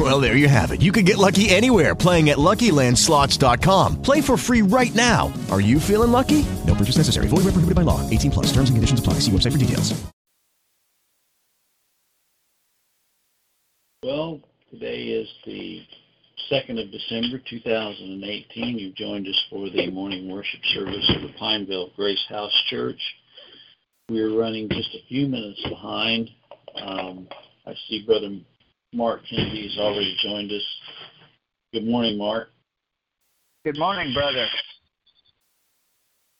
Well, there you have it. You can get lucky anywhere playing at LuckyLandSlots.com. Play for free right now. Are you feeling lucky? No purchase necessary. Void where prohibited by law. 18 plus. Terms and conditions apply. See website for details. Well, today is the 2nd of December 2018. You've joined us for the morning worship service of the Pineville Grace House Church. We're running just a few minutes behind. Um, I see Brother Mark Kennedy has already joined us. Good morning, Mark. Good morning, brother.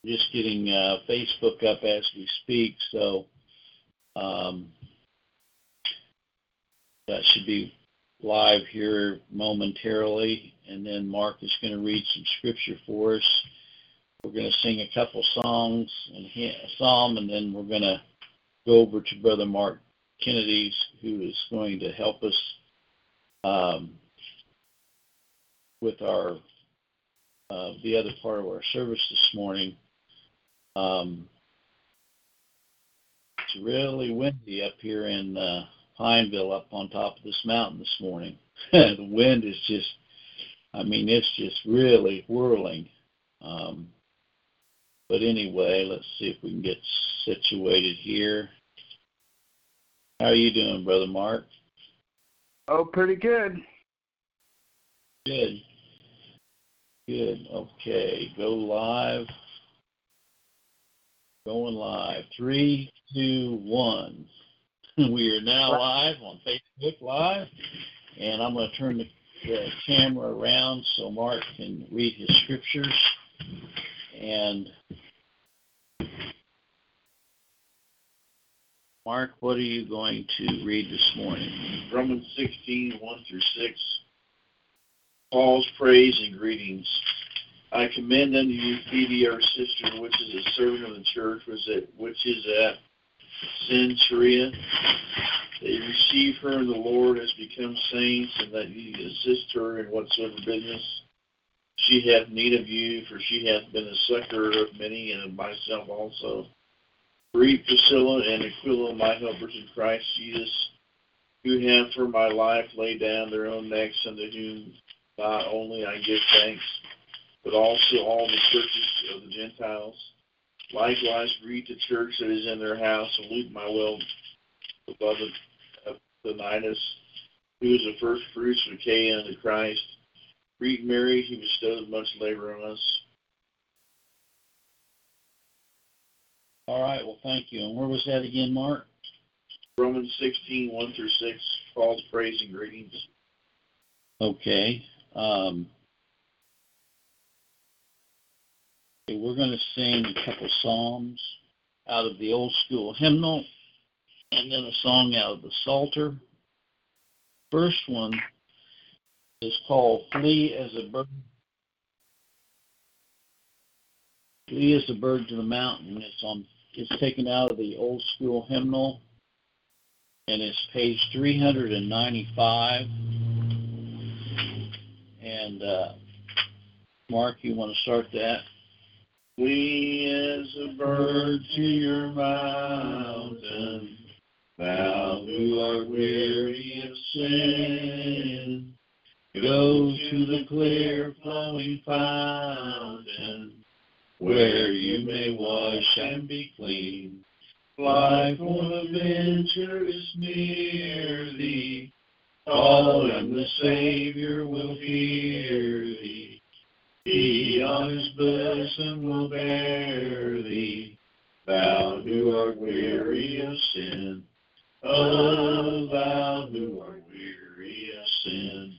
Just getting uh, Facebook up as we speak, so um, that should be live here momentarily, and then Mark is going to read some scripture for us. We're going to sing a couple songs and a psalm, and then we're going to go over to Brother Mark Kennedy's, who is going to help us um, with our uh, the other part of our service this morning. Um, it's really windy up here in uh, Pineville, up on top of this mountain this morning. the wind is just, I mean, it's just really whirling. Um, but anyway, let's see if we can get situated here. How are you doing, Brother Mark? Oh, pretty good. Good. Good. Okay. Go live. Going live. Three, two, one. We are now live on Facebook Live, and I'm going to turn the, the camera around so Mark can read his scriptures. And Mark, what are you going to read this morning? Romans 16, 1 through 6. Paul's praise and greetings. I commend unto you Phoebe, our sister, which is a servant of the church, which is at Cenchrea. That you receive her in the Lord as become saints, and that ye assist her in whatsoever business she hath need of you, for she hath been a succor of many, and of myself also. Greet Priscilla and Aquila, my helpers in Christ Jesus, who have for my life laid down their own necks, unto whom not only I give thanks, but also all the churches of the Gentiles. Likewise, greet the church that is in their house, and salute my well beloved Epaphras, who is the first fruits of Achaia unto Christ. Greet Mary, who bestowed much labor on us. All right, well, thank you. And where was that again, Mark? Romans 16, 1 through 6, Paul's praise and greetings. Okay. Um, okay we're going to sing a couple psalms out of the old school hymnal and then a song out of the Psalter. First one is called Flee as a Bird. Flee as a bird to the mountain. It's on it's taken out of the old school hymnal and it's page 395. And uh, Mark, you want to start that? We as a bird to your mountain, thou who art weary of sin. Go to the clear flowing fountain, where you may wash and be clean. Life on adventure is near thee. Call and the Savior will hear thee. He on his bosom will bear thee. Thou who art weary of sin. Oh, thou who art weary of sin.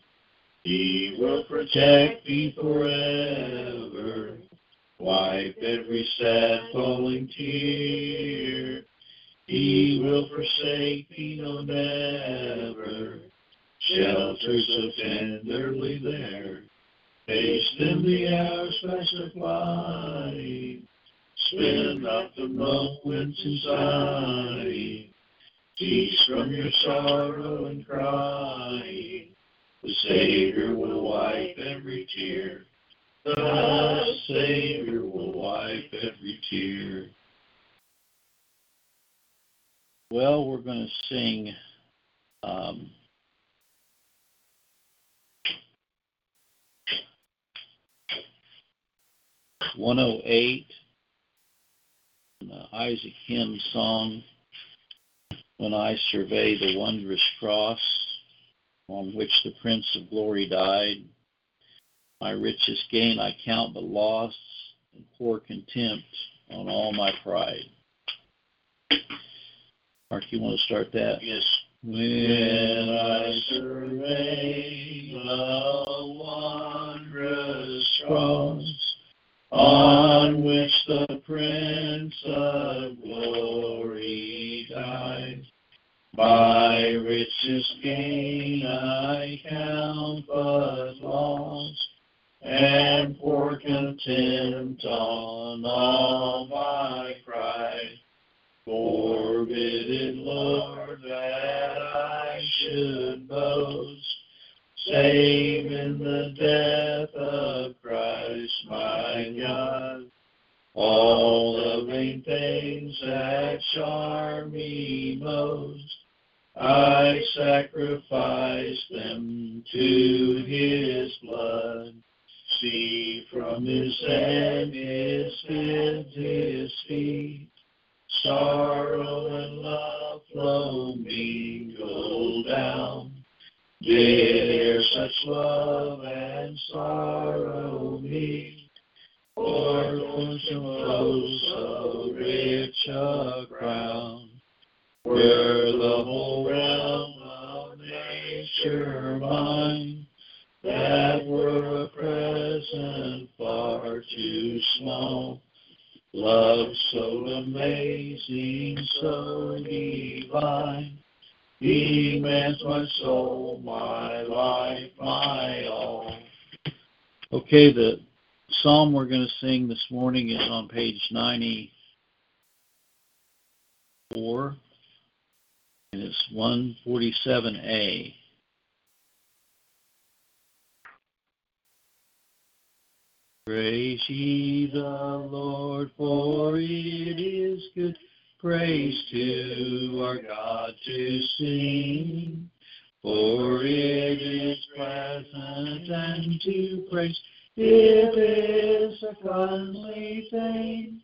He will protect thee forever. Wipe every sad falling tear. He will forsake thee no never. Shelter so tenderly there. Hasten the hours by supply. Spend not the moments in sighing. Cease from your sorrow and crying. The Savior will wipe every tear. The Savior will wipe every tear. Well, we're going to sing um, one oh eight, Isaac hymn song. When I survey the wondrous cross on which the Prince of Glory died, my richest gain I count but loss, and pour contempt on all my pride. Mark, you want to start that? Yes. When I survey the wondrous cross on which the Prince of Glory died, my richest gain I count but loss, and pour contempt on all my pride. Forbid it, Lord, that I should boast, save in the death of Christ my God. All the vain things that charm me most, I sacrifice them to his blood. See from his hand his head, his feet, sorrow and love flow mingle down. Dare such love and sorrow meet, or flow so rich a crown, were the whole realm of nature mine, that present far too small. Love so amazing, so divine, demands my soul, my life, my all. Okay, the psalm we're going to sing this morning is on page 94, and it's 147a. Praise ye the Lord, for it is good. Praise to our God to sing, for it is pleasant and to praise. It is a comely thing.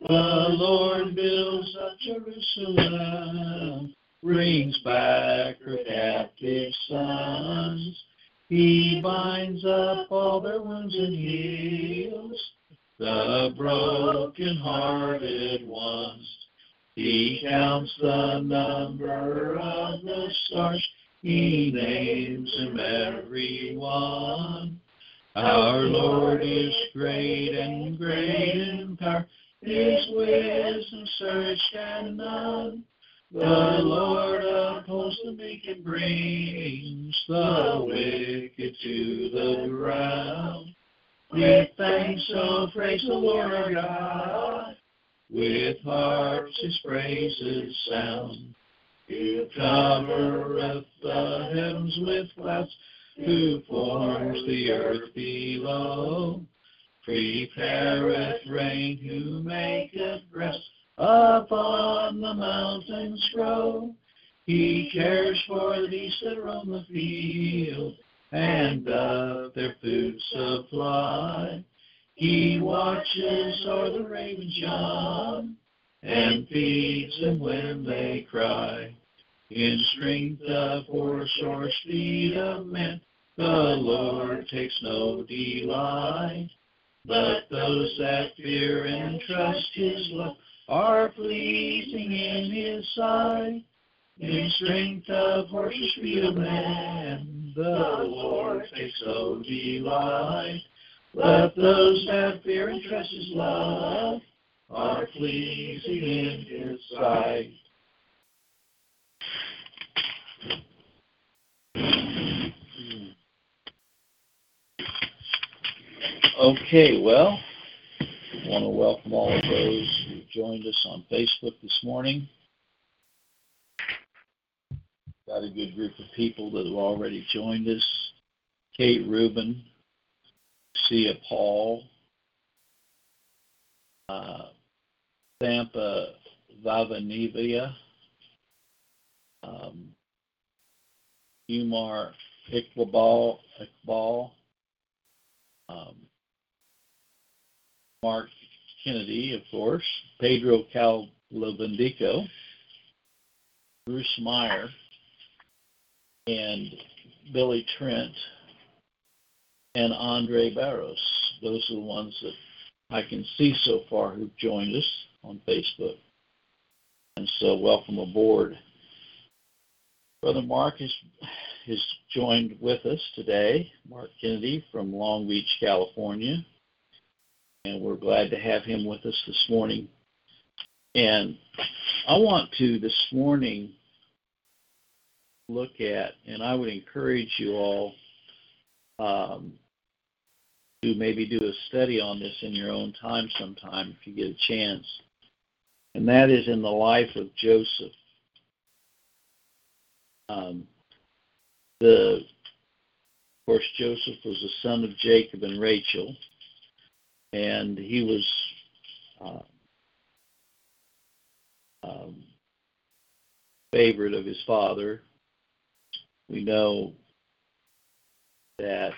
The Lord builds up Jerusalem, brings back her captive sons. He binds up all their wounds and heals the broken-hearted ones. He counts the number of the stars. He names them every one. Our Lord is great and great in power. His wisdom searched and none. The Lord upholds the meek and brings the wicked to the ground. With thanks, oh praise the Lord our God. With harps his praises sound. Who covereth the heavens with clouds, who forms the earth below. Prepareth rain, who maketh grass upon the mountains grow. He cares for the beasts that roam the field, and doth their food supply. He watches o'er the ravens young, and feeds them when they cry. In strength of horse or speed of man, the Lord takes no delight. But those that fear and trust his love are pleasing in his sight. In strength of horses or speed of man, the Lord takes no delight. Let those that fear and trust his love are pleasing in his sight. Hmm. Okay, well, I want to welcome all of those joined us on Facebook this morning. got a good group of people that have already joined us. Kate Rubin, Sia Paul, uh, Thampa Vavanivia, um, Umar Iqbal, Iqbal um, Mark Kennedy, of course, Pedro Calvindico, Bruce Meyer, and Billy Trent, and Andre Barros. Those are the ones that I can see so far who've joined us on Facebook. And so, welcome aboard. Brother Mark is, is joined with us today, Mark Kennedy from Long Beach, California. And we're glad to have him with us this morning. And I want to this morning look at, and I would encourage you all um, to maybe do a study on this in your own time sometime if you get a chance. And that is in the life of Joseph. Um, the, of course, Joseph was the son of Jacob and Rachel, and he was uh, um, favorite of his father. We know that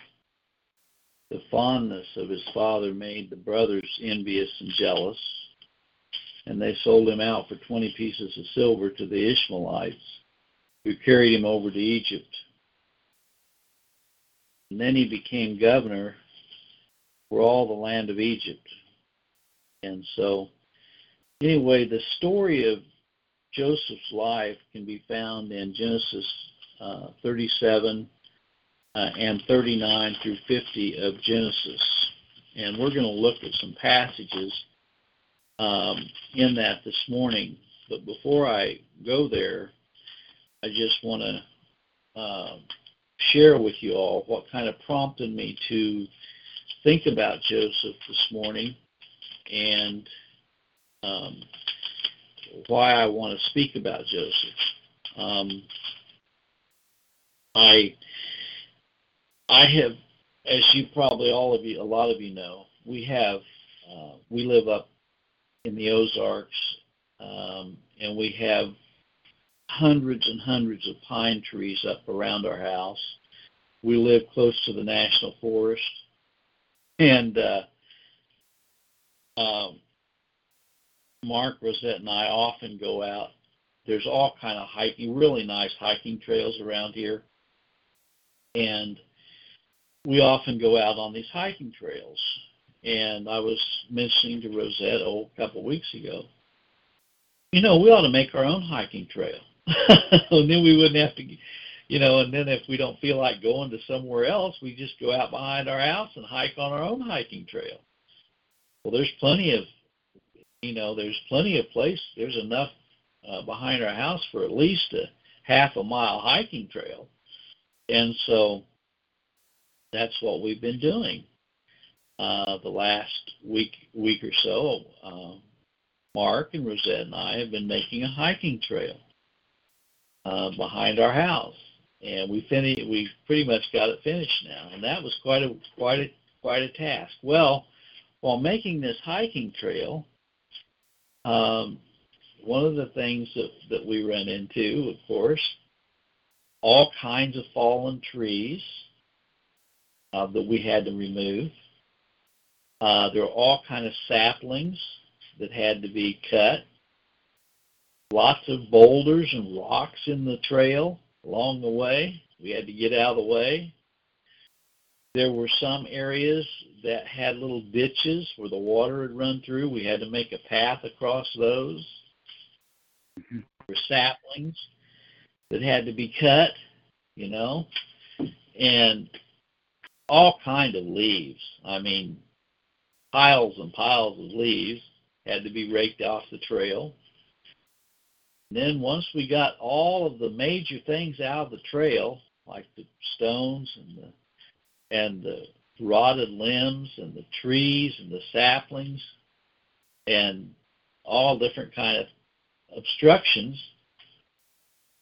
the fondness of his father made the brothers envious and jealous, and they sold him out for 20 pieces of silver to the Ishmaelites, who carried him over to Egypt. And then he became governor for all the land of Egypt. And so, anyway, the story of Joseph's life can be found in Genesis uh, 37 uh, and 39 through 50 of Genesis. And we're going to look at some passages um, in that this morning. But before I go there, I just want to uh, share with you all what kind of prompted me to think about Joseph this morning and um, why I want to speak about Joseph. Um, I I have, as you probably all of you, a lot of you know, we have uh, we live up in the Ozarks, um, and we have hundreds and hundreds of pine trees up around our house. We live close to the national forest, and uh, um, Mark Rosette and I often go out. There's all kind of hiking, really nice hiking trails around here, and we often go out on these hiking trails. And I was mentioning to Rosette oh, a couple of weeks ago, you know, we ought to make our own hiking trail. and then we wouldn't have to, you know, and then if we don't feel like going to somewhere else, we just go out behind our house and hike on our own hiking trail. Well, there's plenty of, you know, there's plenty of place. There's enough uh, behind our house for at least a half a mile hiking trail. And so that's what we've been doing uh, the last week week or so. Uh, Mark and Rosette and I have been making a hiking trail uh, behind our house, and we finished. We pretty much got it finished now, and that was quite a quite a quite a task. Well, while making this hiking trail, um, one of the things that that we run into, of course, all kinds of fallen trees uh, that we had to remove. Uh, there were all kind of saplings that had to be cut. Lots of boulders and rocks in the trail along the way. We had to get out of the way. There were some areas that had little ditches where the water had run through. We had to make a path across those. Mm-hmm. There were saplings that had to be cut, you know. And all kind of leaves. I mean, piles and piles of leaves had to be raked off the trail. And then once we got all of the major things out of the trail, like the stones and the and the rotted limbs and the trees and the saplings and all different kind of obstructions,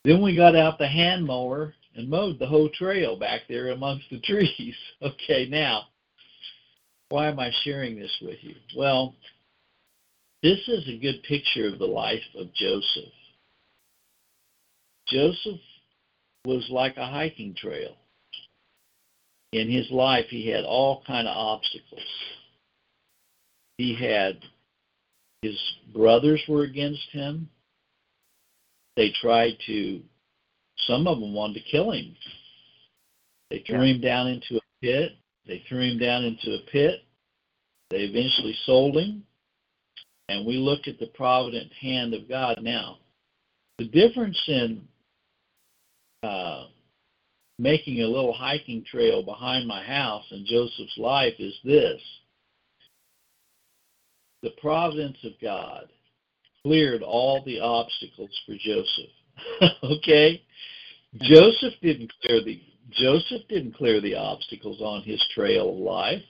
Then we got out the hand mower and mowed the whole trail back there amongst the trees. Okay, now, why am I sharing this with you? Well, this is a good picture of the life of Joseph. Joseph was like a hiking trail. In his life, he had all kind of obstacles. He had his brothers were against him. They tried to, some of them wanted to kill him. They threw yeah. him down into a pit. They threw him down into a pit. They eventually sold him. And we look at the provident hand of God now. The difference in uh, making a little hiking trail behind my house in Joseph's life is this the providence of God cleared all the obstacles for Joseph. okay? Joseph didn't clear the Joseph didn't clear the obstacles on his trail of life.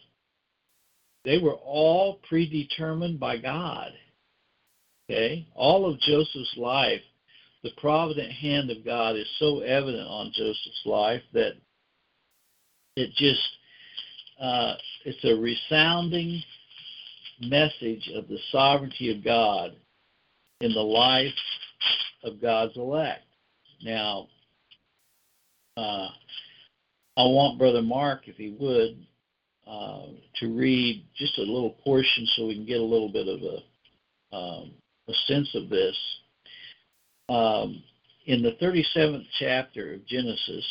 They were all predetermined by God. Okay? All of Joseph's life, the provident hand of God is so evident on Joseph's life that it just uh, it's a resounding message of the sovereignty of God in the life of God's elect. Now, uh, I want Brother Mark, if he would, uh, to read just a little portion so we can get a little bit of a, um, a sense of this. Um, in the 37th chapter of Genesis,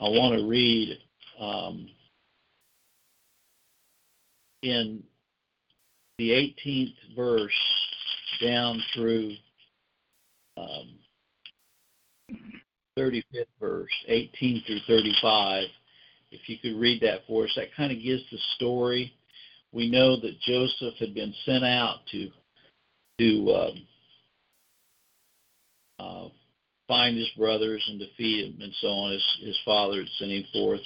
I want to read um, in the 18th verse down through um, 35th verse, 18 through 35. If you could read that for us, that kind of gives the story. We know that Joseph had been sent out to to um, uh, find his brothers and defeat him, and so on. His his father sent him forth,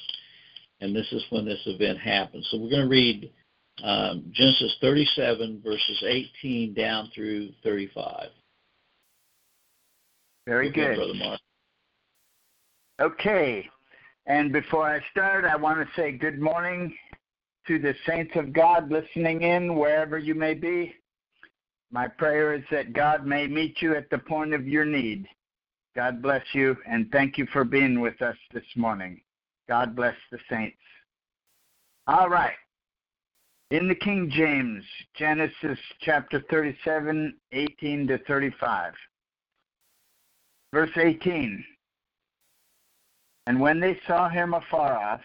and this is when this event happened. So we're going to read um, Genesis 37, verses 18 down through 35. Very good. Brother Mark. Okay. And before I start, I want to say good morning to the saints of God listening in wherever you may be. My prayer is that God may meet you at the point of your need. God bless you, and thank you for being with us this morning. God bless the saints. All right. In the King James, Genesis chapter 37, 18 to 35. Verse 18. And when they saw him afar off,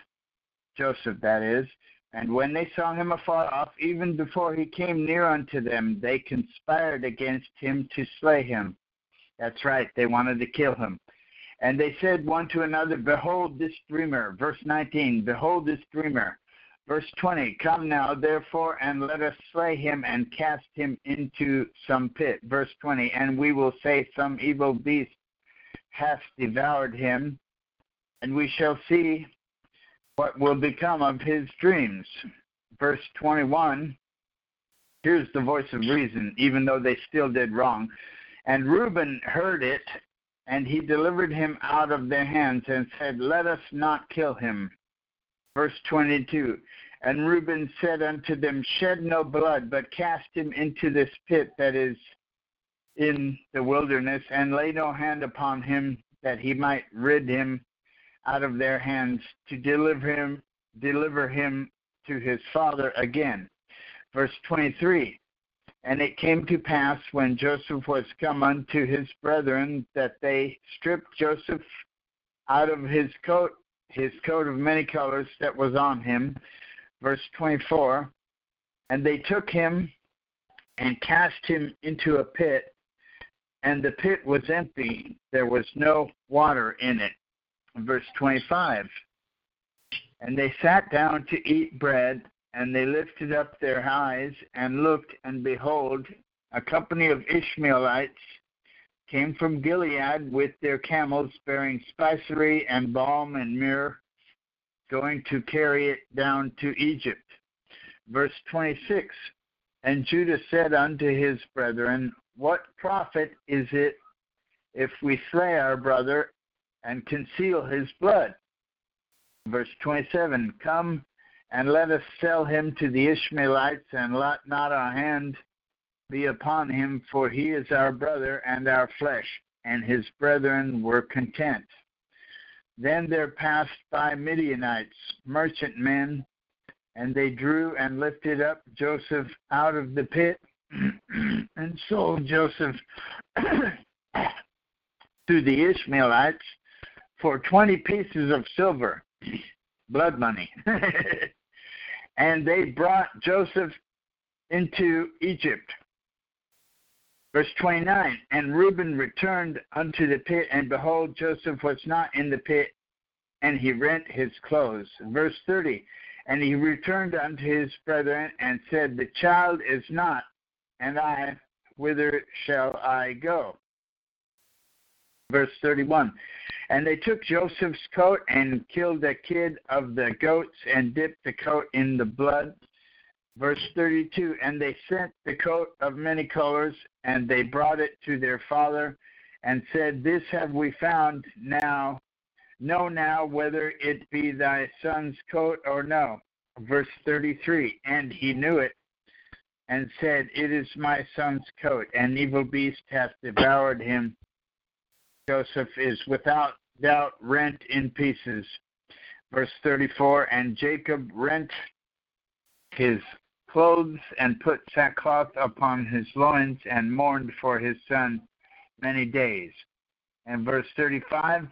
Joseph that is, and when they saw him afar off, even before he came near unto them, they conspired against him to slay him. That's right, they wanted to kill him. And they said one to another, Behold this dreamer. Verse 19, Behold this dreamer. Verse 20 Come now, therefore, and let us slay him and cast him into some pit. Verse 20 And we will say, Some evil beast hath devoured him, and we shall see what will become of his dreams. Verse 21 Here's the voice of reason, even though they still did wrong. And Reuben heard it, and he delivered him out of their hands and said, Let us not kill him. Verse 22 And Reuben said unto them, Shed no blood, but cast him into this pit that is in the wilderness, and lay no hand upon him, that he might rid him out of their hands to deliver him deliver him to his father again. Verse 23 And it came to pass when Joseph was come unto his brethren that they stripped Joseph out of his coat his coat of many colors that was on him. Verse 24 And they took him and cast him into a pit, and the pit was empty, there was no water in it. Verse 25 And they sat down to eat bread, and they lifted up their eyes and looked, and behold, a company of Ishmaelites came from Gilead with their camels bearing spicery and balm and myrrh, going to carry it down to Egypt. Verse 26 And Judah said unto his brethren, What profit is it if we slay our brother and conceal his blood? Verse 27 Come and let us sell him to the Ishmaelites, and let not our hand be upon him, for he is our brother and our flesh. And his brethren were content. Then there passed by Midianites, merchantmen, and they drew and lifted up Joseph out of the pit and sold Joseph to the Ishmaelites for 20 pieces of silver, blood money. and they brought Joseph into Egypt. Verse 29 And Reuben returned unto the pit, and behold, Joseph was not in the pit, and he rent his clothes. Verse 30 And he returned unto his brethren, and said, The child is not, and I, whither shall I go? Verse 31 And they took Joseph's coat and killed a kid of the goats and dipped the coat in the blood. Verse 32 And they sent the coat of many colors, and they brought it to their father, and said, This have we found now. Know now whether it be thy son's coat or no. Verse 33 And he knew it, and said, It is my son's coat. An evil beast hath devoured him. Joseph is without doubt rent in pieces. Verse 34 And Jacob rent his clothes and put sackcloth upon his loins and mourned for his son many days. And verse 35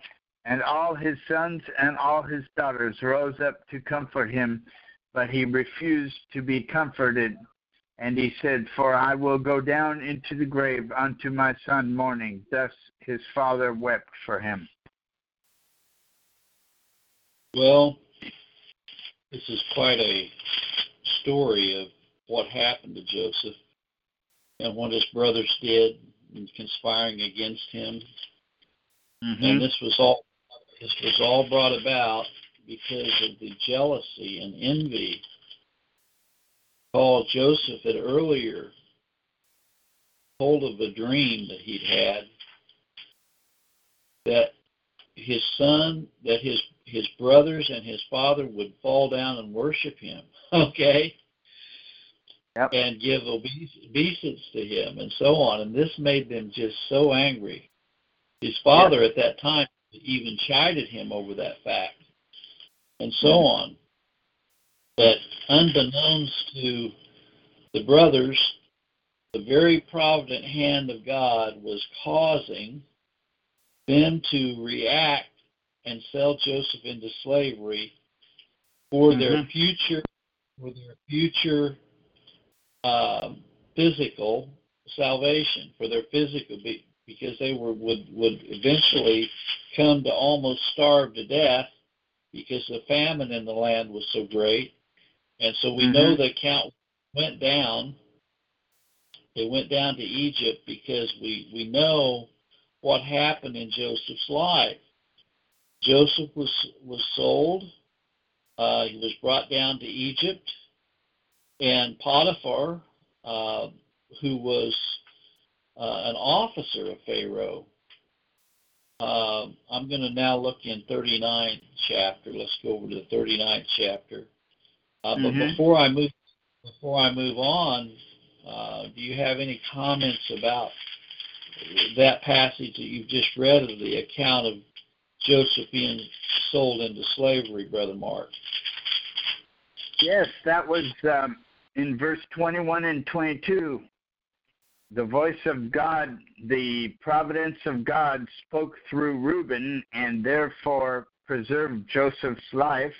And all his sons and all his daughters rose up to comfort him, but he refused to be comforted. And he said, For I will go down into the grave unto my son mourning. Thus his father wept for him. Well, this is quite a story of what happened to Joseph and what his brothers did in conspiring against him. Mm-hmm. And this was all this was all brought about because of the jealousy and envy. Paul Joseph had earlier told of a dream that he'd had that his son that his his brothers and his father would fall down and worship him. Okay? Yep. And give obeisance to him and so on. And this made them just so angry. His father at that time even chided him over that fact and so Mm-hmm. on. But unbeknownst to the brothers, the very provident hand of God was causing them to react and sell Joseph into slavery for their Mhm. future for their future um, physical salvation, for their physical be, because they were would would eventually come to almost starve to death because the famine in the land was so great. And so we know Mhm. the account went down. It went down to Egypt because we, we know what happened in Joseph's life. Joseph was was sold. Uh, he was brought down to Egypt, and Potiphar, uh, who was uh, an officer of Pharaoh. Uh, I'm going to now look in 39th chapter. Let's go over to the 39th chapter. Uh, but Mhm. before I move before I move on, uh, do you have any comments about that passage that you've just read of the account of Joseph being sold into slavery, Brother Mark? Yes, that was um, in verse 21 and 22. The voice of God, the providence of God spoke through Reuben and therefore preserved Joseph's life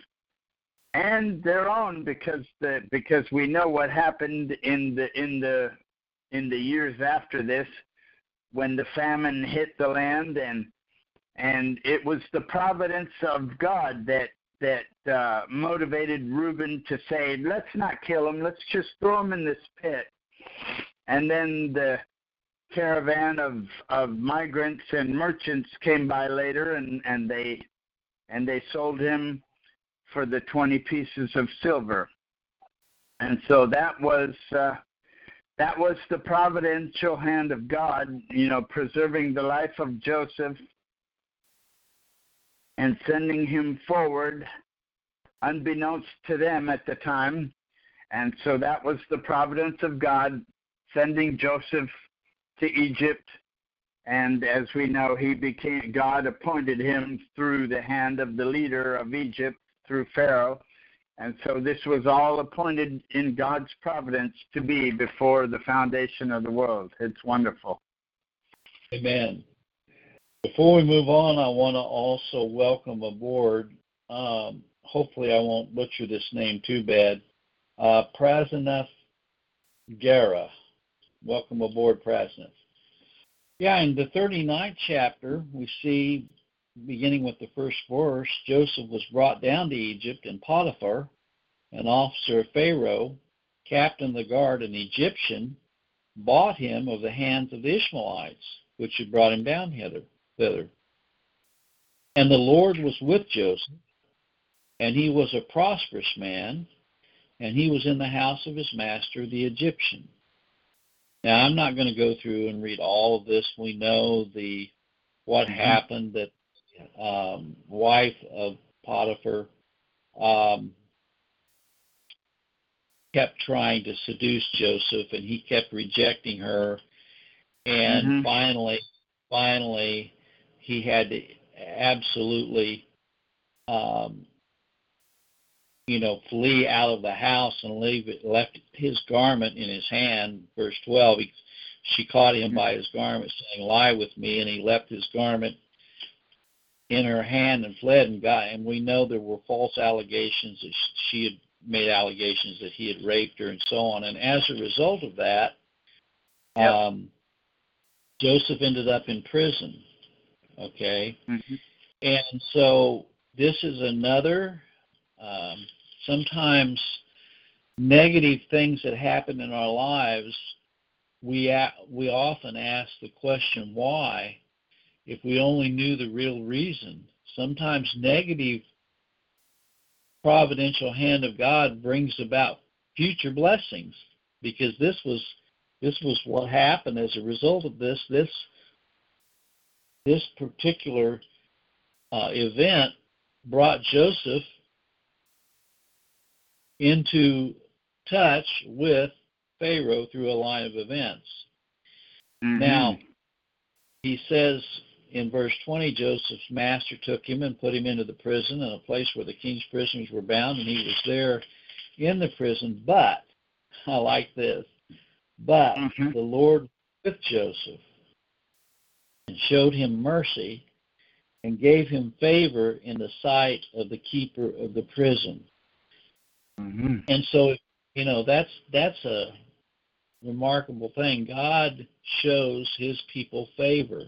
and their own because the because we know what happened in the in the in the years after this when the famine hit the land and and it was the providence of God that that uh, motivated Reuben to say, "Let's not kill him. Let's just throw him in this pit." And then the caravan of of migrants and merchants came by later, and and they and they sold him for the twenty pieces of silver. And so that was uh, that was the providential hand of God, you know, preserving the life of Joseph and sending him forward unbeknownst to them at the time. And so that was the providence of God sending Joseph to Egypt. And as we know, he became God appointed him through the hand of the leader of Egypt, through Pharaoh. And so this was all appointed in God's providence to be before the foundation of the world. It's wonderful. Amen. Before we move on, I want to also welcome aboard. Um, hopefully, I won't butcher this name too bad. Uh, Prasnath Gara. Welcome aboard, Prasnath. Yeah, in the 39th chapter, we see, beginning with the first verse, Joseph was brought down to Egypt, and Potiphar, an officer of Pharaoh, captain of the guard, an Egyptian, bought him of the hands of the Ishmaelites, which had brought him down hither thither. And the Lord was with Joseph, and he was a prosperous man, and he was in the house of his master, the Egyptian. Now, I'm not going to go through and read all of this. We know the what mm-hmm. happened that um, wife of Potiphar um, kept trying to seduce Joseph, and he kept rejecting her. And mm-hmm. finally, finally, he had to absolutely, um, you know, flee out of the house and leave it, left his garment in his hand. Verse 12, he, she caught him by his garment, saying, Lie with me. And he left his garment in her hand and fled and got. And we know there were false allegations that she had made allegations that he had raped her and so on. And as a result of that, yep. um, Joseph ended up in prison. Okay, mm-hmm. and so this is another um, sometimes negative things that happen in our lives. We a- we often ask the question why, if we only knew the real reason. Sometimes negative providential hand of God brings about future blessings because this was this was what happened as a result of this this this particular uh, event brought Joseph into touch with Pharaoh through a line of events. Mm-hmm. Now, he says in verse 20 Joseph's master took him and put him into the prison in a place where the king's prisoners were bound, and he was there in the prison. But, I like this, but mm-hmm. the Lord with Joseph and showed him mercy and gave him favor in the sight of the keeper of the prison. Mm-hmm. And so, you know, that's that's a remarkable thing. God shows his people favor.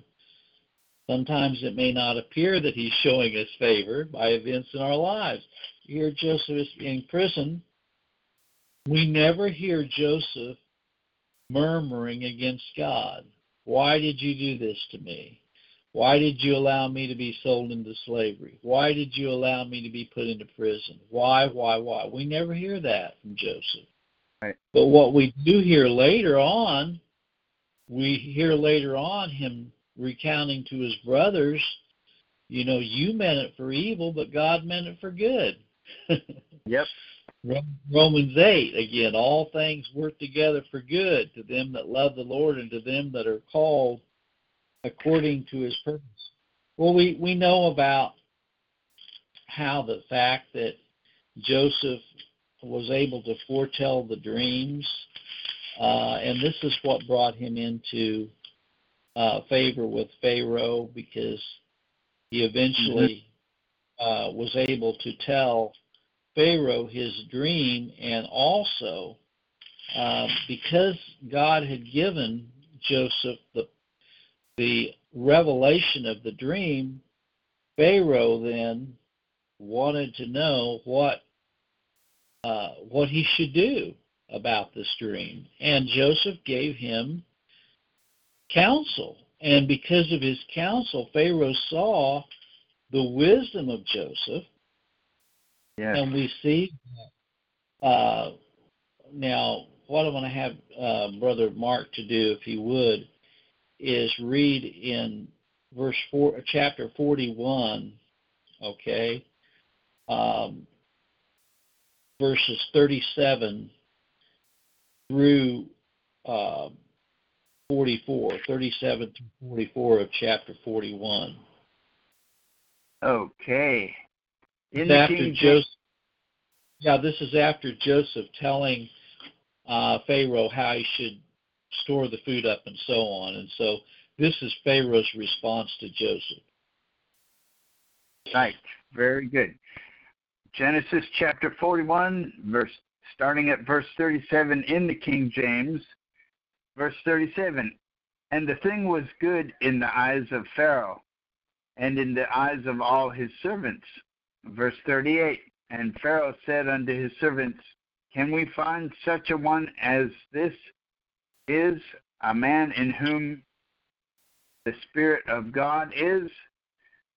Sometimes it may not appear that he's showing us favor by events in our lives. Here Joseph is in prison. We never hear Joseph murmuring against God. Why did you do this to me? Why did you allow me to be sold into slavery? Why did you allow me to be put into prison? Why, why, why? We never hear that from Joseph. Right. But what we do hear later on, we hear later on him recounting to his brothers, you know, you meant it for evil, but God meant it for good. yep. Romans 8, again, all things work together for good to them that love the Lord and to them that are called according to his purpose. Well, we, we know about how the fact that Joseph was able to foretell the dreams, uh, and this is what brought him into uh, favor with Pharaoh because he eventually mm-hmm. uh, was able to tell Pharaoh his dream, and also uh, because God had given Joseph the the revelation of the dream, Pharaoh then wanted to know what uh, what he should do about this dream, and Joseph gave him counsel. And because of his counsel, Pharaoh saw the wisdom of Joseph. And we see uh, now what I want to have uh, Brother Mark to do, if he would, is read in verse four, chapter 41, okay, um, verses 37 through uh, 44, 37 through 44 of chapter 41. Okay. In after King Joseph, yeah, this is after Joseph telling uh, Pharaoh how he should store the food up and so on. And so this is Pharaoh's response to Joseph. Right. Very good. Genesis chapter 41, verse starting at verse 37 in the King James. Verse 37 And the thing was good in the eyes of Pharaoh and in the eyes of all his servants. Verse 38 And Pharaoh said unto his servants, Can we find such a one as this is, a man in whom the Spirit of God is?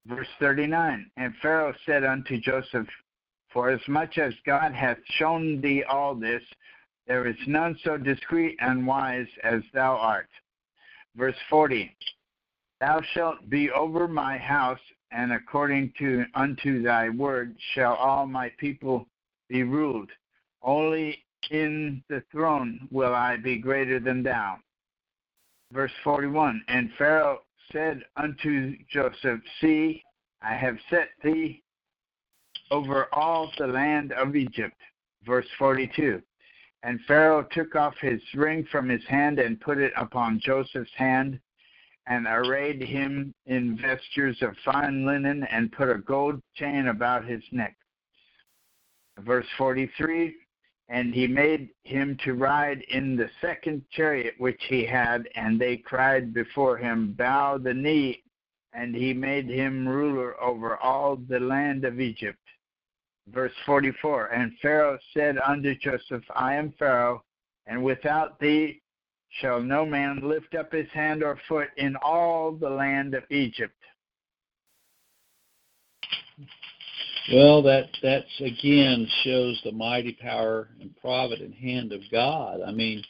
Verse 39 And Pharaoh said unto Joseph, For as much as God hath shown thee all this, there is none so discreet and wise as thou art. Verse 40 Thou shalt be over my house, and according to unto thy word shall all my people be ruled. Only in the throne will I be greater than thou. Verse 41 And Pharaoh said unto Joseph, See, I have set thee over all the land of Egypt. Verse 42 And Pharaoh took off his ring from his hand and put it upon Joseph's hand and arrayed him in vestures of fine linen and put a gold chain about his neck. Verse 43 And he made him to ride in the second chariot which he had, and they cried before him, Bow the knee. And he made him ruler over all the land of Egypt. Verse 44 And Pharaoh said unto Joseph, I am Pharaoh, and without thee shall no man lift up his hand or foot in all the land of Egypt. Well, that that's again shows the mighty power and provident hand of God. I mean,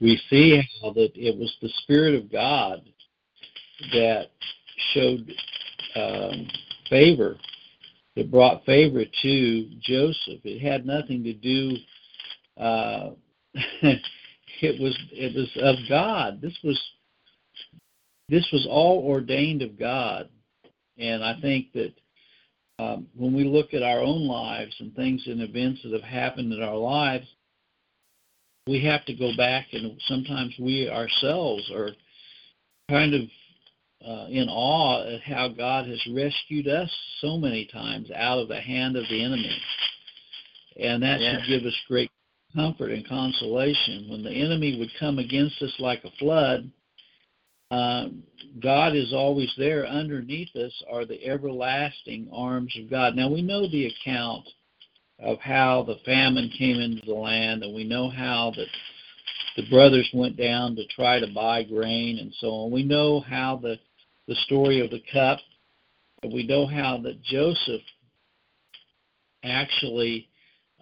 we see how that it was the Spirit of God that showed um, favor, that brought favor to Joseph. It had nothing to do. Uh, it was it was of God. This was this was all ordained of God, and I think that um, when we look at our own lives and things and events that have happened in our lives, we have to go back and sometimes we ourselves are kind of uh, in awe at how God has rescued us so many times out of the hand of the enemy. And that yes. should give us great comfort and consolation. When the enemy would come against us like a flood, uh, God is always there. Underneath us are the everlasting arms of God. Now we know the account of how the famine came into the land, and we know how that the brothers went down to try to buy grain and so on. We know how the the story of the cup. We know how that Joseph actually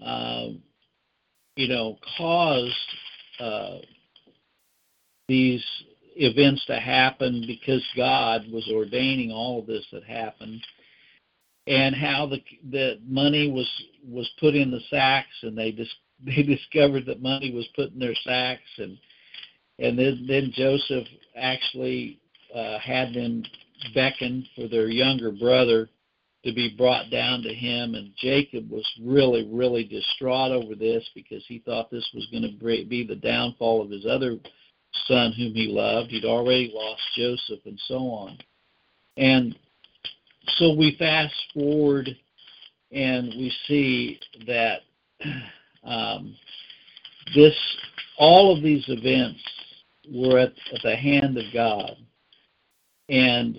uh, you know, caused uh, these events to happen because God was ordaining all of this that happened, and how the the money was was put in the sacks, and they just they discovered that money was put in their sacks, and and then then Joseph actually uh, had them beckon for their younger brother to be brought down to him. And Jacob was really, really distraught over this because he thought this was going to be the downfall of his other son whom he loved. He'd already lost Joseph and so on. And so we fast forward and we see that um, this, all of these events were at, at the hand of God. And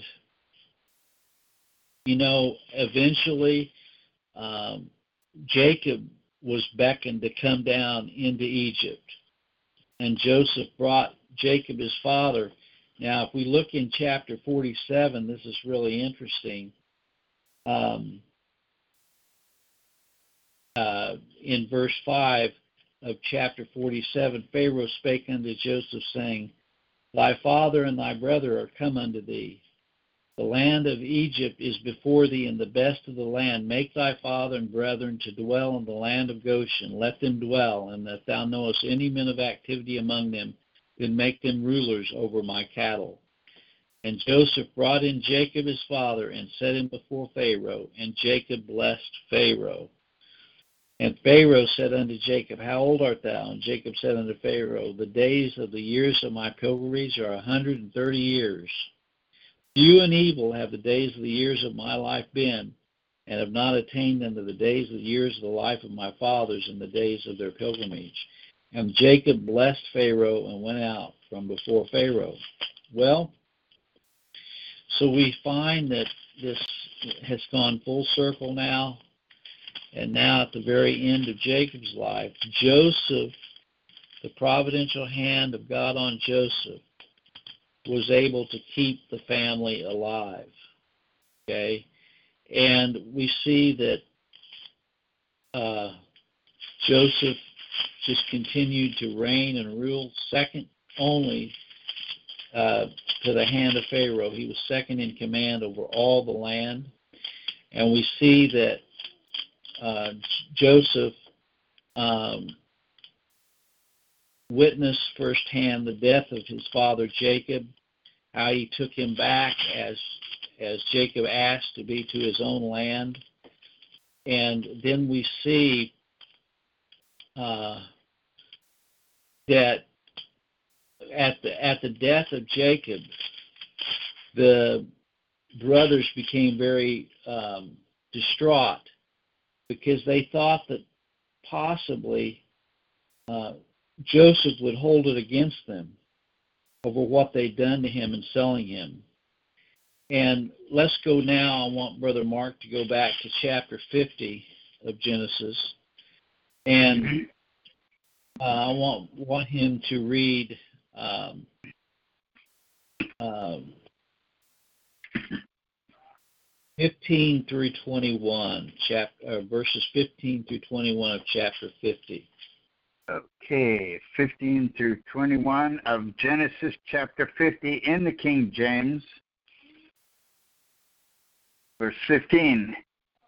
you know, eventually um, Jacob was beckoned to come down into Egypt, and Joseph brought Jacob his father. Now, if we look in chapter 47, this is really interesting. Um, uh, in verse 5, of chapter 47, Pharaoh spake unto Joseph, saying, Thy father and thy brother are come unto thee. The land of Egypt is before thee, and the best of the land. Make thy father and brethren to dwell in the land of Goshen. Let them dwell, and that thou knowest any men of activity among them, then make them rulers over my cattle. And Joseph brought in Jacob his father, and set him before Pharaoh, and Jacob blessed Pharaoh. And Pharaoh said unto Jacob, How old art thou? And Jacob said unto Pharaoh, The days of the years of my pilgrimage are a hundred and thirty years. Few and evil have the days of the years of my life been, and have not attained unto the days of the years of the life of my fathers in the days of their pilgrimage. And Jacob blessed Pharaoh and went out from before Pharaoh. Well, so we find that this has gone full circle now and now, at the very end of Jacob's life, Joseph, the providential hand of God on Joseph, was able to keep the family alive. Okay? And we see that uh, Joseph just continued to reign and rule second only uh, to the hand of Pharaoh. He was second in command over all the land. And we see that uh, Joseph um, witnessed firsthand the death of his father Jacob, how he took him back as as Jacob asked to be to his own land, and then we see uh, that at the at the death of Jacob, the brothers became very um, distraught because they thought that possibly uh, Joseph would hold it against them over what they'd done to him in selling him. And let's go now. I want Brother Mark to go back to chapter 50 of Genesis. And uh, I want, want him to read um, um, 15 through 21, chap, uh, verses 15 through 21 of chapter 50. Okay, 15 through 21 of Genesis chapter 50 in the King James. Verse 15.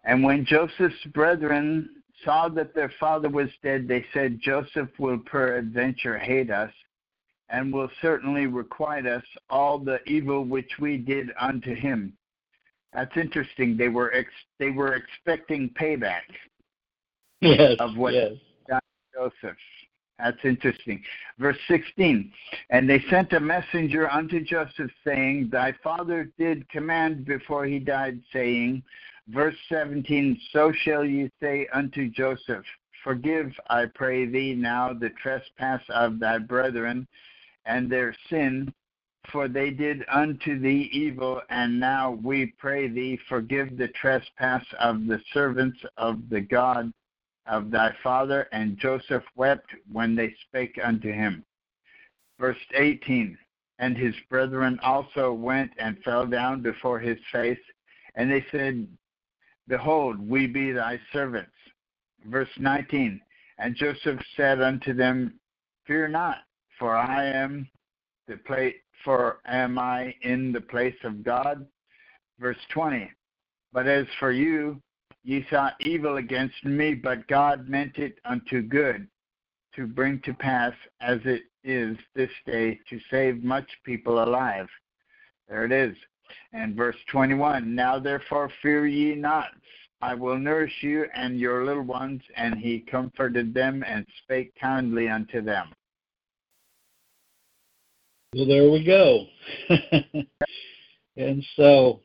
And when Joseph's brethren saw that their father was dead, they said, Joseph will peradventure hate us, and will certainly requite us all the evil which we did unto him. That's interesting. They were ex- they were expecting payback yes, of what yes. Joseph. That's interesting. Verse 16. And they sent a messenger unto Joseph, saying, Thy father did command before he died, saying, Verse 17, So shall you say unto Joseph, Forgive, I pray thee, now the trespass of thy brethren and their sin, for they did unto thee evil, and now we pray thee, forgive the trespass of the servants of the God of thy father. And Joseph wept when they spake unto him. Verse 18 And his brethren also went and fell down before his face, and they said, Behold, we be thy servants. Verse 19 And Joseph said unto them, Fear not, for I am the place for am I in the place of God? Verse 20. But as for you, ye thought evil against me, but God meant it unto good, to bring to pass as it is this day, to save much people alive. There it is. And verse 21 Now therefore fear ye not, I will nourish you and your little ones. And he comforted them and spake kindly unto them. Well, there we go. and so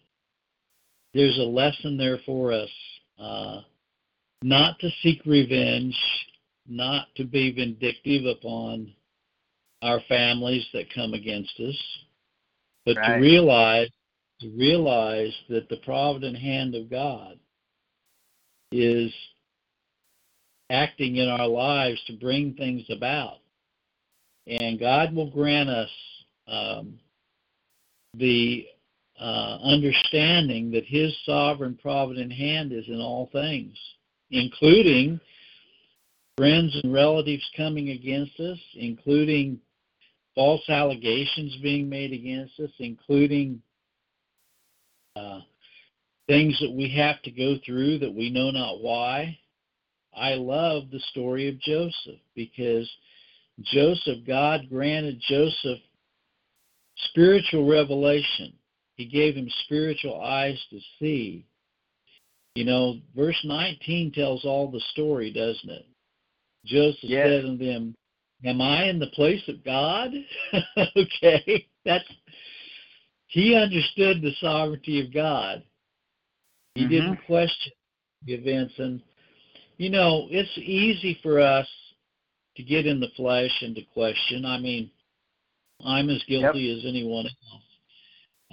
there's a lesson there for us uh, not to seek revenge, not to be vindictive upon our families that come against us, but right. to realize to realize that the provident hand of God is acting in our lives to bring things about. And God will grant us um, the uh, understanding that His sovereign, provident hand is in all things, including friends and relatives coming against us, including false allegations being made against us, including uh, things that we have to go through that we know not why. I love the story of Joseph because Joseph, God granted Joseph spiritual revelation. He gave him spiritual eyes to see. You know, verse 19 tells all the story, doesn't it? Joseph yes. said unto them, Am I in the place of God? okay. That's he understood the sovereignty of God. He mm-hmm. didn't question the events and you know, it's easy for us to get in the flesh and to question. I mean, I'm as guilty yep. as anyone else.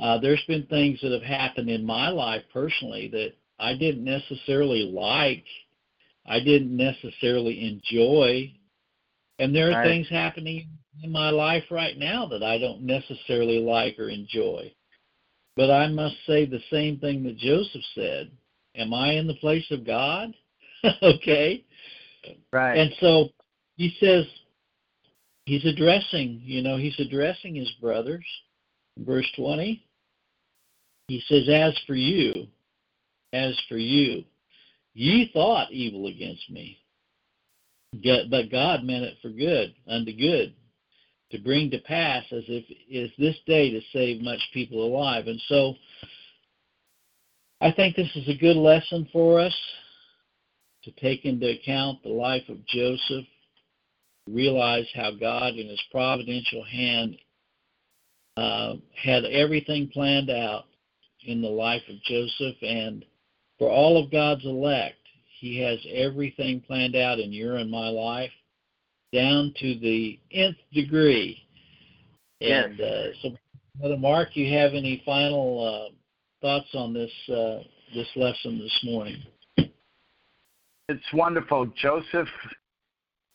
Uh, there's been things that have happened in my life personally that I didn't necessarily like, I didn't necessarily enjoy, and there are right. things happening in my life right now that I don't necessarily like or enjoy. But I must say the same thing that Joseph said. Am I in the place of God? okay. Right. And so he says he's addressing, you know, he's addressing his brothers. Verse 20. He says, As for you, as for you, ye thought evil against me, but God meant it for good, unto good, to bring to pass as if is this day to save much people alive. And so I think this is a good lesson for us to take into account the life of Joseph, realize how God in his providential hand uh, had everything planned out in the life of Joseph and for all of God's elect. He has everything planned out in your and my life down to the nth degree. Yes. And uh, so, Brother Mark, you have any final uh, thoughts on this uh, this lesson this morning? It's wonderful. Joseph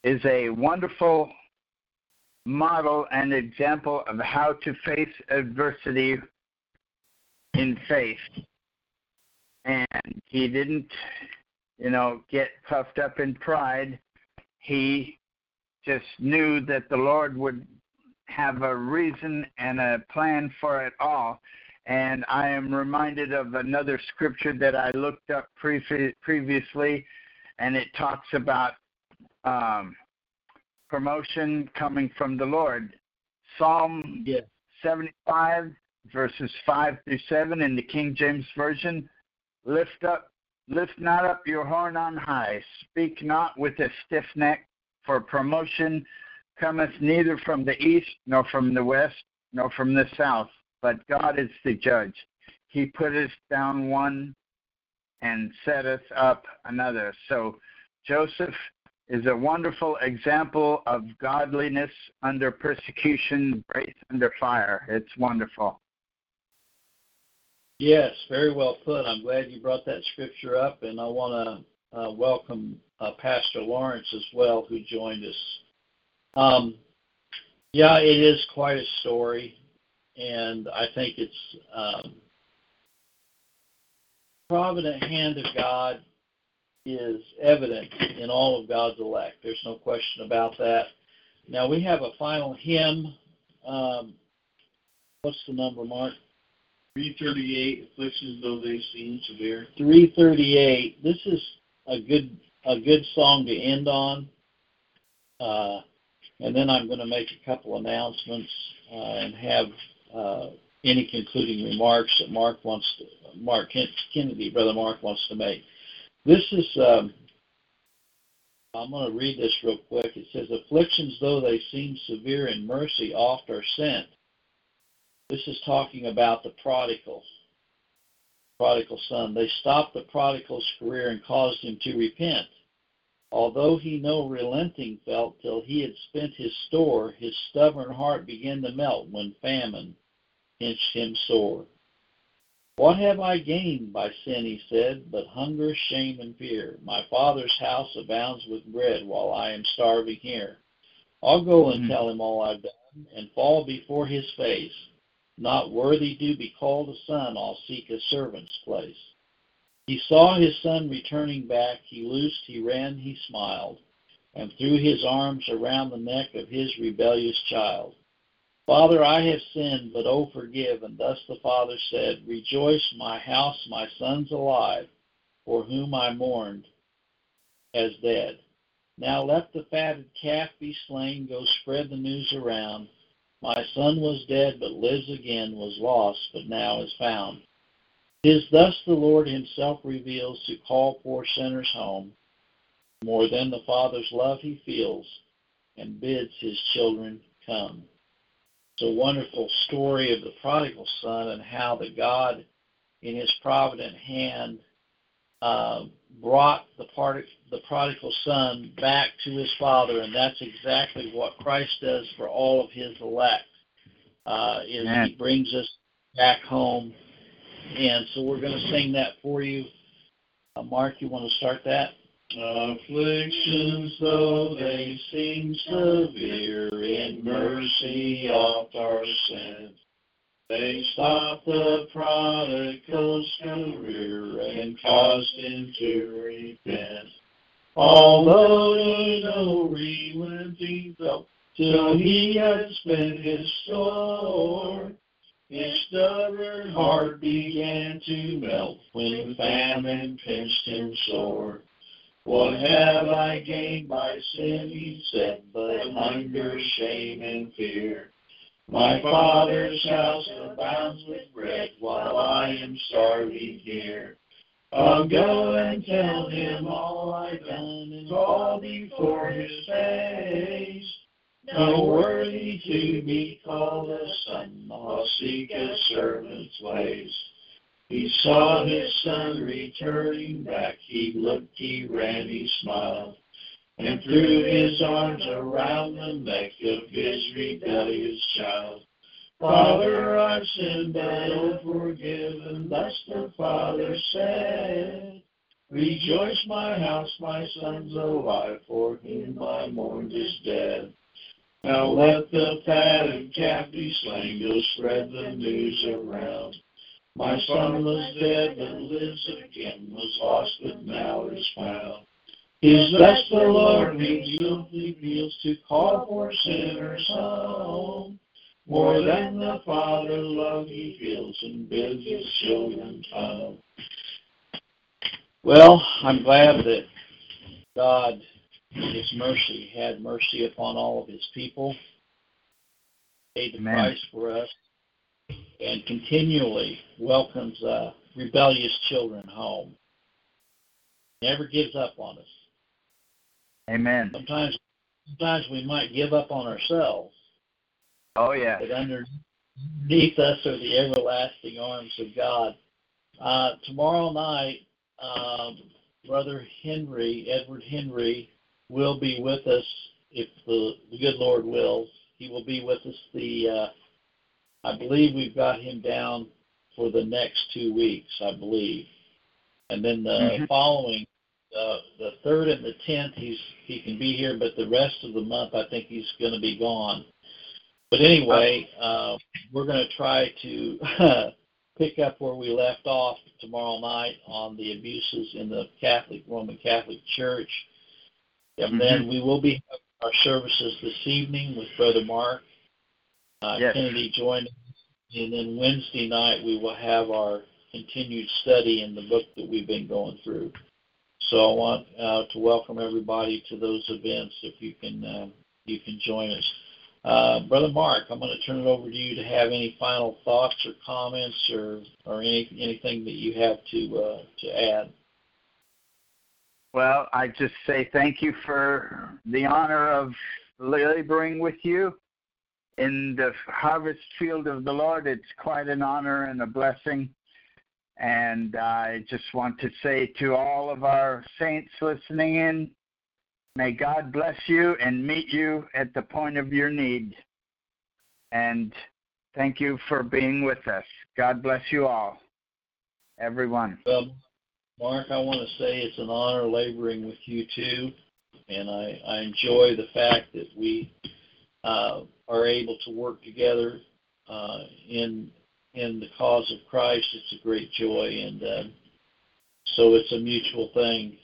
is a wonderful model and example of how to face adversity in faith. And he didn't, you know, get puffed up in pride. He just knew that the Lord would have a reason and a plan for it all. And I am reminded of another scripture that I looked up pre- previously and it talks about um, promotion coming from the Lord. Psalm yeah. 75, verses 5 through 7 in the King James Version. Lift up, lift not up your horn on high. Speak not with a stiff neck, for promotion cometh neither from the east, nor from the west, nor from the south, but God is the judge. He putteth down one and setteth up another. So Joseph is a wonderful example of godliness under persecution, grace under fire. It's wonderful. Yes, very well put. I'm glad you brought that scripture up, and I want to uh, welcome uh, Pastor Lawrence as well, who joined us. Um, yeah, it is quite a story, and I think it's um, provident hand of God is evident in all of God's elect. There's no question about that. Now we have a final hymn. Um, what's the number, Mark? 338 afflictions though they seem severe. 338. This is a good a good song to end on. Uh, and then I'm going to make a couple announcements uh, and have uh, any concluding remarks that Mark wants to, Mark Kennedy, Brother Mark wants to make. This is, um, I'm going to read this real quick. It says, Afflictions, though they seem severe in mercy, oft are sent. This is talking about the prodigal, prodigal son. They stopped the prodigal's career and caused him to repent. Although he no relenting felt till he had spent his store, his stubborn heart began to melt when famine pinched him sore. What have I gained by sin, he said, but hunger, shame, and fear? My father's house abounds with bread while I am starving here. I'll go and mm. tell him all I've done and fall before his face. Not worthy to be called a son, I'll seek a servant's place. He saw his son returning back. He loosed, he ran, he smiled, and threw his arms around the neck of his rebellious child. Father, I have sinned, but oh, forgive. And thus the father said, Rejoice, my house, my son's alive, for whom I mourned as dead. Now let the fatted calf be slain, go spread the news around. My son was dead, but lives again, was lost, but now is found. Tis thus the Lord himself reveals to call poor sinners home. More than the Father's love he feels, and bids his children come. It's a wonderful story of the prodigal son and how the God, in his provident hand, uh, brought the, part, the prodigal son back to his father, and that's exactly what Christ does for all of his elect. Uh, is He brings us back home, and so we're going to sing that for you. Uh, Mark, you want to start that? Afflictions, though they seem severe, in mercy oft are sent. They stopped the prodigal's career and caused him to repent. Although no relenting felt till he had spent his store, his stubborn heart began to melt when famine pinched him sore. What have I gained by sin, he said, but hunger, shame, and fear? My father's house abounds with bread, while I am starving here. I'll go and tell him all I've done, and fall before his face. No worthy to be called a son, I'll seek a servant's ways. He saw his son returning back. He looked, he ran, he smiled, and threw his arms around the neck of his rebellious child. Father, I've sinned, but oh, forgiven. Thus the father said. Rejoice, my house, my son's alive, for whom I mourned is dead. Now let the fatted calf be slain, go spread the news around. My son was dead, but lives again, was lost, but now is found. Is thus the Lord who reveals to call for sinners home. More than the Father love he feels and bids his children come. Well, I'm glad that God, in His mercy, had mercy upon all of His people, paid the Amen. price for us, and continually welcomes uh, rebellious children home. Never gives up on us. Amen. Sometimes, sometimes we might give up on ourselves. Oh yeah. But underneath us are the everlasting arms of God. Uh, tomorrow night, um, Brother Henry, Edward Henry, will be with us if the, the good Lord wills. He will be with us the uh, I believe we've got him down for the next two weeks, I believe. And then the mm-hmm. following, uh, the third and the tenth, he's he can be here, but the rest of the month, I think he's going to be gone. But anyway, uh, we're going to try to pick up where we left off tomorrow night on the abuses in the Catholic Roman Catholic Church, and mm-hmm. then we will be having our services this evening with Brother Mark uh, yes. Kennedy joining and then Wednesday night we will have our continued study in the book that we've been going through. So I want uh, to welcome everybody to those events if you can uh, you can join us. Uh, Brother Mark, I'm going to turn it over to you to have any final thoughts or comments or or any, anything that you have to uh, to add. Well, I just say thank you for the honor of laboring with you in the harvest field of the Lord. It's quite an honor and a blessing. And I just want to say to all of our saints listening in, may God bless you and meet you at the point of your need. And thank you for being with us. God bless you all, everyone. Well, Mark, I want to say it's an honor laboring with you too. And I, I enjoy the fact that we uh, are able to work together uh, in in the cause of Christ. It's a great joy, and uh, so it's a mutual thing.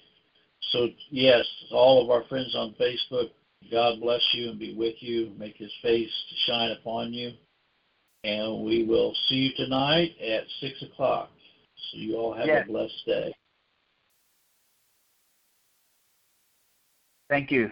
so yes, all of our friends on Facebook, God bless you and be with you. Make His face to shine upon you. And we will see you tonight at six o'clock. So you all have Yes. a blessed day. Thank you.